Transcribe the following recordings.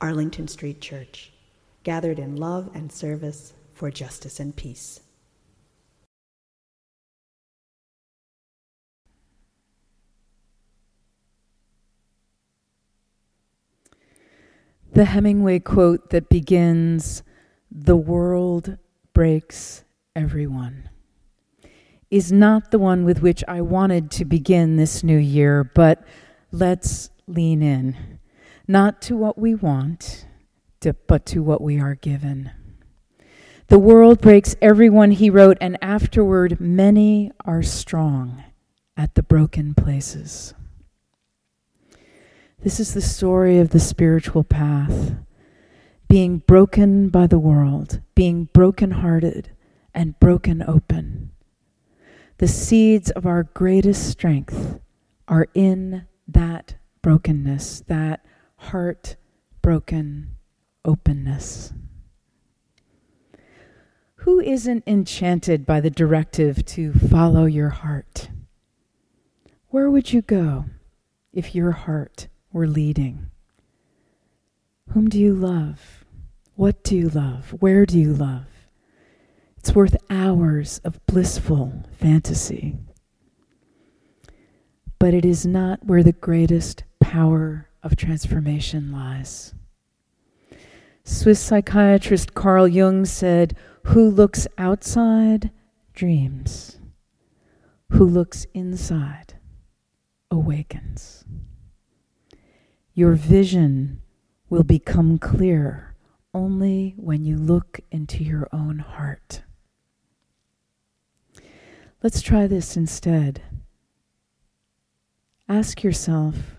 Arlington Street Church, gathered in love and service for justice and peace. The Hemingway quote that begins, The world breaks everyone, is not the one with which I wanted to begin this new year, but let's lean in not to what we want, but to what we are given. The world breaks everyone, he wrote, and afterward, many are strong at the broken places. This is the story of the spiritual path being broken by the world, being broken-hearted and broken open. The seeds of our greatest strength are in that brokenness, that heart broken openness. Who isn't enchanted by the directive to follow your heart? Where would you go if your heart were leading? Whom do you love? What do you love? Where do you love? It's worth hours of blissful fantasy. But it is not where the greatest power of transformation lies. Swiss psychiatrist Carl Jung said, Who looks outside dreams, who looks inside awakens. Your vision will become clear only when you look into your own heart. Let's try this instead. Ask yourself,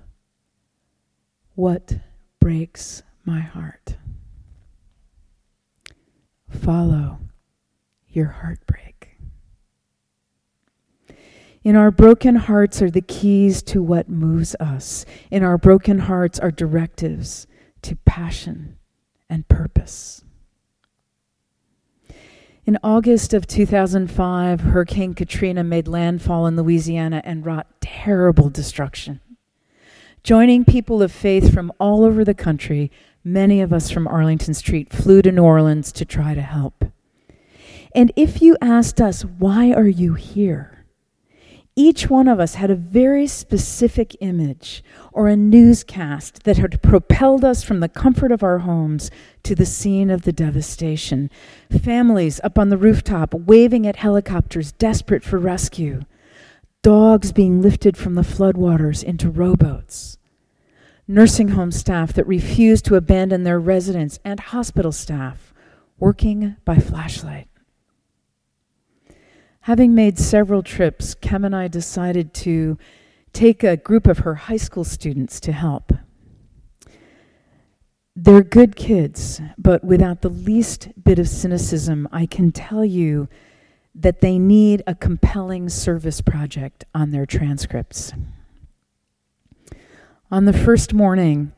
what breaks my heart? Follow your heartbreak. In our broken hearts are the keys to what moves us. In our broken hearts are directives to passion and purpose. In August of 2005, Hurricane Katrina made landfall in Louisiana and wrought terrible destruction. Joining people of faith from all over the country, many of us from Arlington Street flew to New Orleans to try to help. And if you asked us, why are you here? Each one of us had a very specific image or a newscast that had propelled us from the comfort of our homes to the scene of the devastation. Families up on the rooftop waving at helicopters, desperate for rescue. Dogs being lifted from the floodwaters into rowboats nursing home staff that refused to abandon their residents, and hospital staff working by flashlight. Having made several trips, Kem and I decided to take a group of her high school students to help. They're good kids, but without the least bit of cynicism, I can tell you that they need a compelling service project on their transcripts. On the first morning,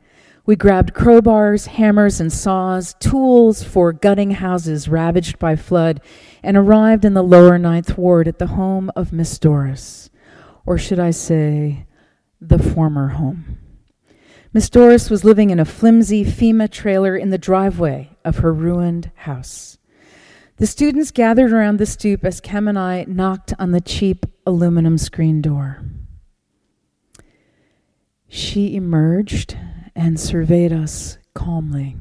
we grabbed crowbars, hammers, and saws, tools for gutting houses ravaged by flood, and arrived in the lower ninth ward at the home of Miss Doris, or should I say, the former home. Miss Doris was living in a flimsy FEMA trailer in the driveway of her ruined house. The students gathered around the stoop as Kem and I knocked on the cheap aluminum screen door. She emerged and surveyed us calmly.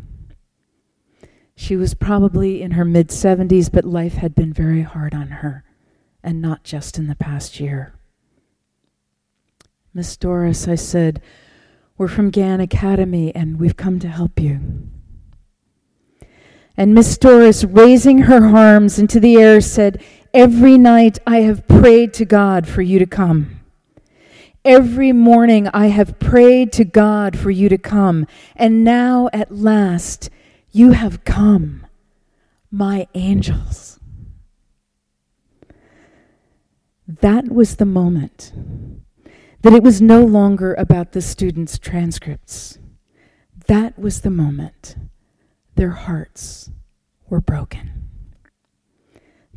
She was probably in her mid 70s, but life had been very hard on her, and not just in the past year. Miss Doris, I said, we're from Gann Academy and we've come to help you. And Miss Doris, raising her arms into the air, said, Every night I have prayed to God for you to come. Every morning I have prayed to God for you to come, and now at last you have come, my angels. That was the moment that it was no longer about the students' transcripts. That was the moment their hearts were broken.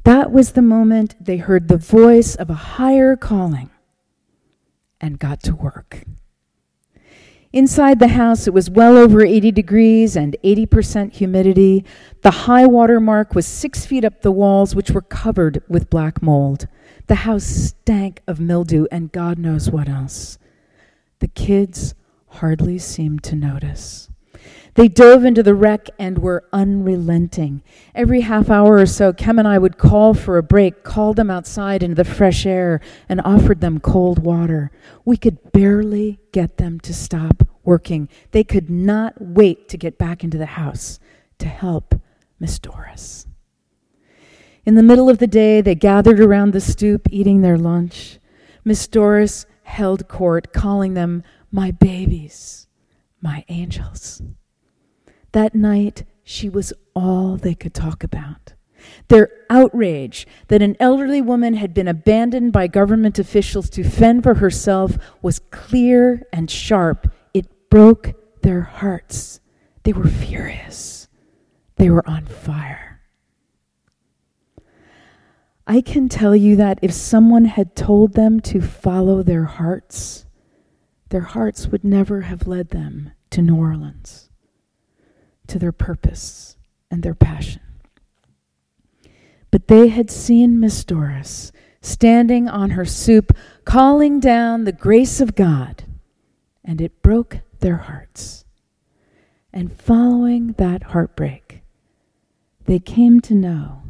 That was the moment they heard the voice of a higher calling and got to work. Inside the house, it was well over 80 degrees and 80% humidity. The high water mark was six feet up the walls, which were covered with black mold. The house stank of mildew and God knows what else. The kids hardly seemed to notice. They dove into the wreck and were unrelenting. Every half hour or so, Kem and I would call for a break, called them outside into the fresh air, and offered them cold water. We could barely get them to stop working. They could not wait to get back into the house to help Miss Doris. In the middle of the day, they gathered around the stoop eating their lunch. Miss Doris held court, calling them my babies, my angels. That night, she was all they could talk about. Their outrage that an elderly woman had been abandoned by government officials to fend for herself was clear and sharp. It broke their hearts. They were furious. They were on fire. I can tell you that if someone had told them to follow their hearts, their hearts would never have led them to New Orleans to their purpose and their passion. But they had seen Miss Doris standing on her soup, calling down the grace of God, and it broke their hearts. And following that heartbreak, they came to know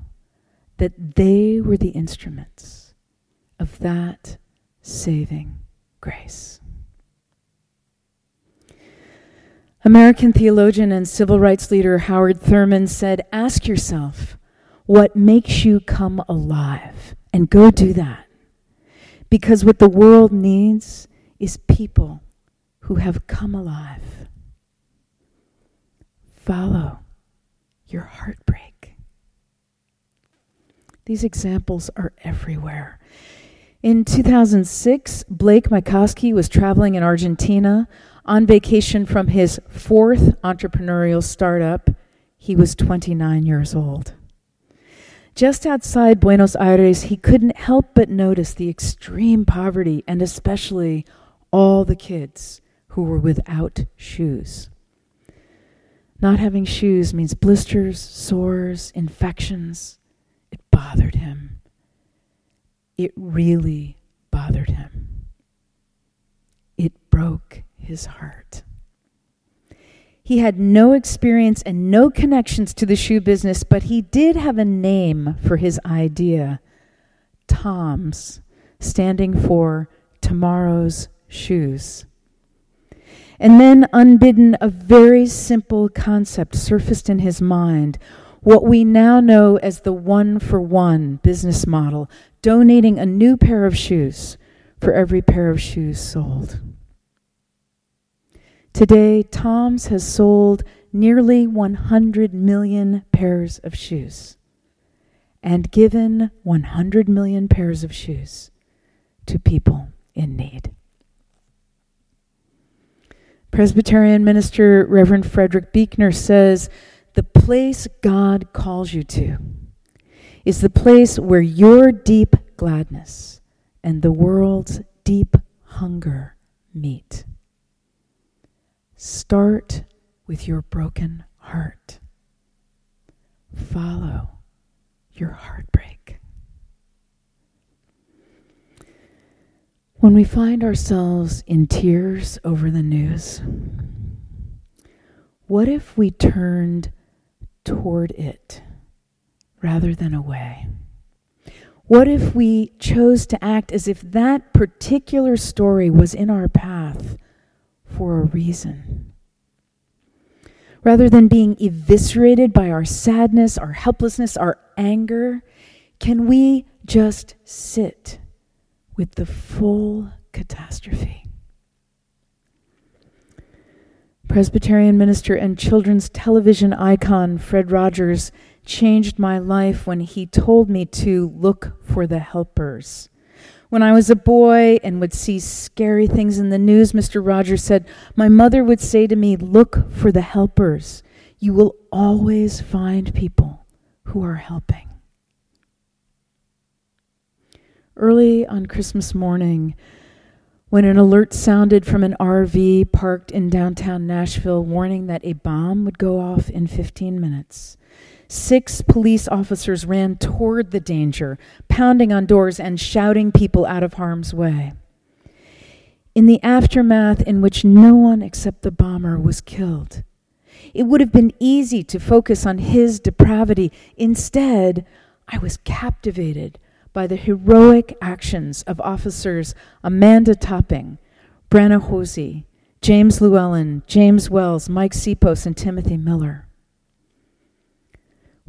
that they were the instruments of that saving grace. American theologian and civil rights leader Howard Thurman said, Ask yourself what makes you come alive and go do that. Because what the world needs is people who have come alive. Follow your heartbreak. These examples are everywhere. In 2006, Blake Mycoskie was traveling in Argentina on vacation from his fourth entrepreneurial startup. He was 29 years old. Just outside Buenos Aires, he couldn't help but notice the extreme poverty and especially all the kids who were without shoes. Not having shoes means blisters, sores, infections. It bothered him. It really bothered him. It broke his heart. He had no experience and no connections to the shoe business, but he did have a name for his idea Tom's, standing for Tomorrow's Shoes. And then, unbidden, a very simple concept surfaced in his mind what we now know as the one for one business model, donating a new pair of shoes for every pair of shoes sold. Today, Tom's has sold nearly 100 million pairs of shoes and given 100 million pairs of shoes to people in need. Presbyterian minister Reverend Frederick Buechner says the place God calls you to is the place where your deep gladness and the world's deep hunger meet. Start with your broken heart. Follow your heartbreak. When we find ourselves in tears over the news, what if we turned toward it rather than away? What if we chose to act as if that particular story was in our path for a reason. Rather than being eviscerated by our sadness, our helplessness, our anger, can we just sit with the full catastrophe. Presbyterian minister and children's television icon Fred Rogers changed my life when he told me to look for the helpers. When I was a boy and would see scary things in the news, Mr. Rogers said, my mother would say to me, Look for the helpers. You will always find people who are helping. Early on Christmas morning, when an alert sounded from an RV parked in downtown Nashville warning that a bomb would go off in 15 minutes, Six police officers ran toward the danger, pounding on doors and shouting people out of harm's way. In the aftermath, in which no one except the bomber was killed, it would have been easy to focus on his depravity. Instead, I was captivated by the heroic actions of officers Amanda Topping, Brenna Hosey, James Luellen, James Wells, Mike Sipos, and Timothy Miller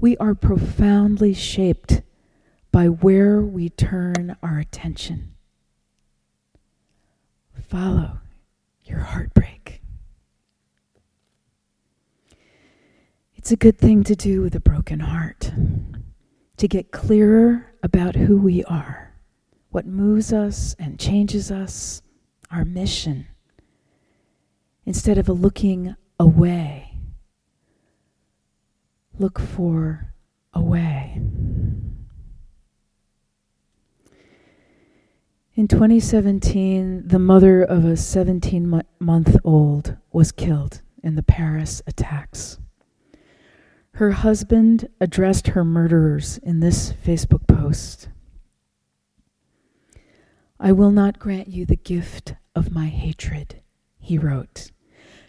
we are profoundly shaped by where we turn our attention. Follow your heartbreak. It's a good thing to do with a broken heart, to get clearer about who we are, what moves us and changes us, our mission, instead of looking away look for a way. In 2017, the mother of a 17 month old was killed in the Paris attacks. Her husband addressed her murderers in this Facebook post I will not grant you the gift of my hatred, he wrote.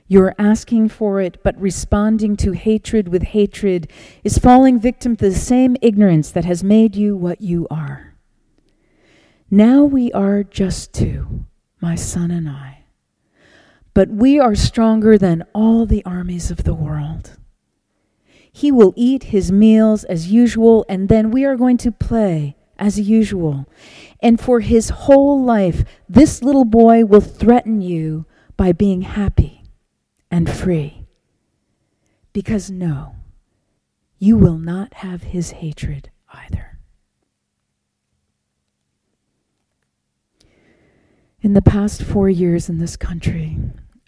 You're asking for it, but responding to hatred with hatred is falling victim to the same ignorance that has made you what you are. Now we are just two, my son and I. But we are stronger than all the armies of the world. He will eat his meals as usual, and then we are going to play as usual. And for his whole life, this little boy will threaten you by being happy and free. Because no, you will not have his hatred either. In the past four years in this country,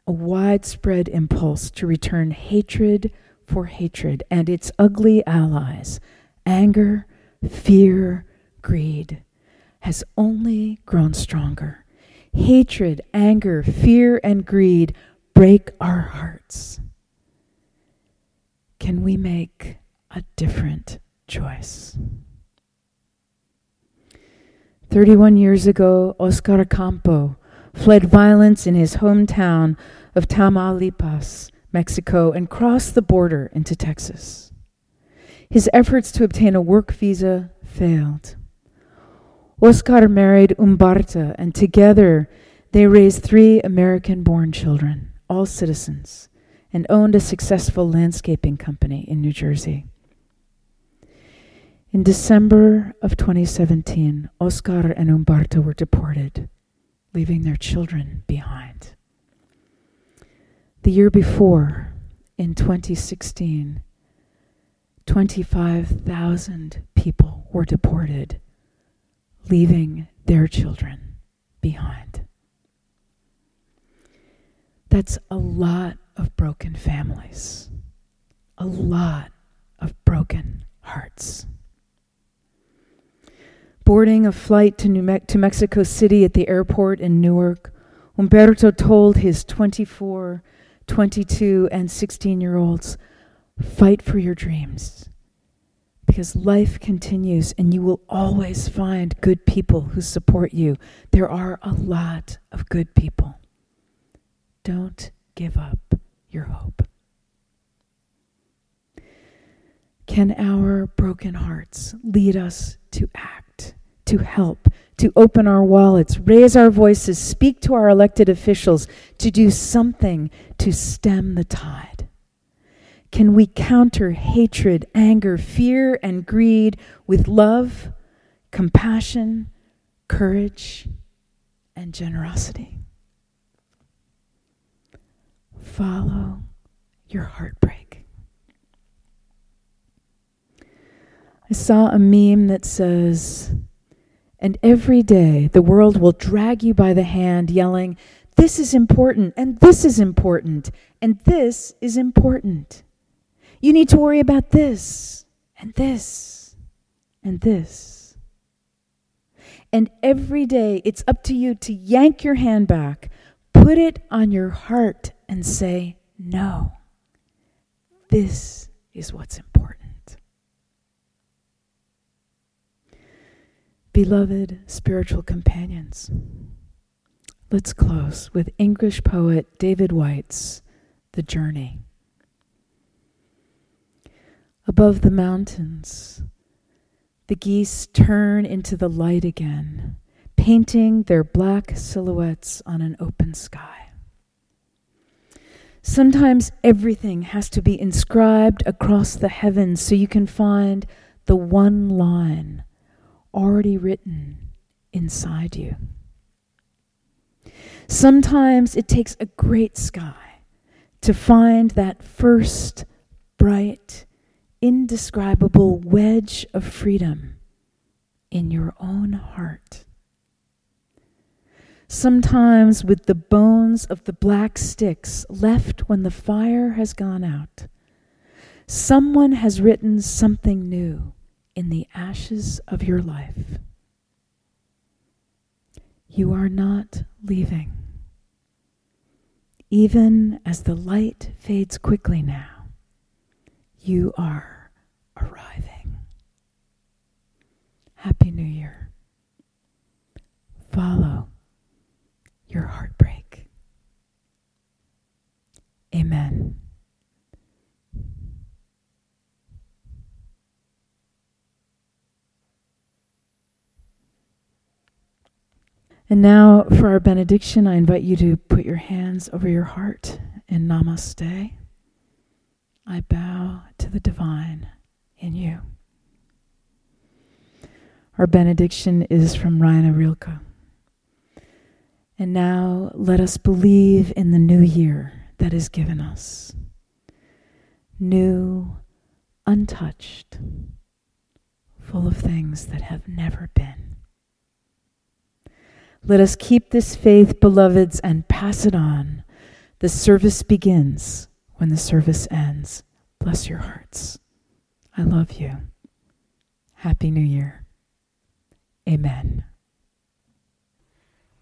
a widespread impulse to return hatred for hatred and its ugly allies, anger, fear, greed, has only grown stronger. Hatred, anger, fear, and greed break our hearts, can we make a different choice? 31 years ago, Oscar Campo fled violence in his hometown of Tamaulipas, Mexico, and crossed the border into Texas. His efforts to obtain a work visa failed. Oscar married Umberta, and together they raised three American born children all citizens, and owned a successful landscaping company in New Jersey. In December of 2017, Oscar and Umberto were deported, leaving their children behind. The year before, in 2016, 25,000 people were deported, leaving their children behind. That's a lot of broken families, a lot of broken hearts. Boarding a flight to, New Me- to Mexico City at the airport in Newark, Umberto told his 24, 22, and 16 year olds fight for your dreams because life continues and you will always find good people who support you. There are a lot of good people. Don't give up your hope. Can our broken hearts lead us to act, to help, to open our wallets, raise our voices, speak to our elected officials, to do something to stem the tide? Can we counter hatred, anger, fear, and greed with love, compassion, courage, and generosity. Follow your heartbreak. I saw a meme that says, and every day the world will drag you by the hand, yelling, This is important, and this is important, and this is important. You need to worry about this, and this, and this. And every day it's up to you to yank your hand back, put it on your heart, and say, No, this is what's important. Beloved spiritual companions, let's close with English poet David Whyte's The Journey. Above the mountains, the geese turn into the light again, painting their black silhouettes on an open sky. Sometimes everything has to be inscribed across the heavens so you can find the one line already written inside you. Sometimes it takes a great sky to find that first bright, indescribable wedge of freedom in your own heart. Sometimes, with the bones of the black sticks left when the fire has gone out, someone has written something new in the ashes of your life. You are not leaving. Even as the light fades quickly now, you are arriving. Happy New Year. Follow your heartbreak. Amen. And now, for our benediction, I invite you to put your hands over your heart in namaste. I bow to the divine in you. Our benediction is from Rainer Rilke. And now let us believe in the new year that is given us. New, untouched, full of things that have never been. Let us keep this faith, beloveds, and pass it on. The service begins when the service ends. Bless your hearts. I love you. Happy New Year. Amen.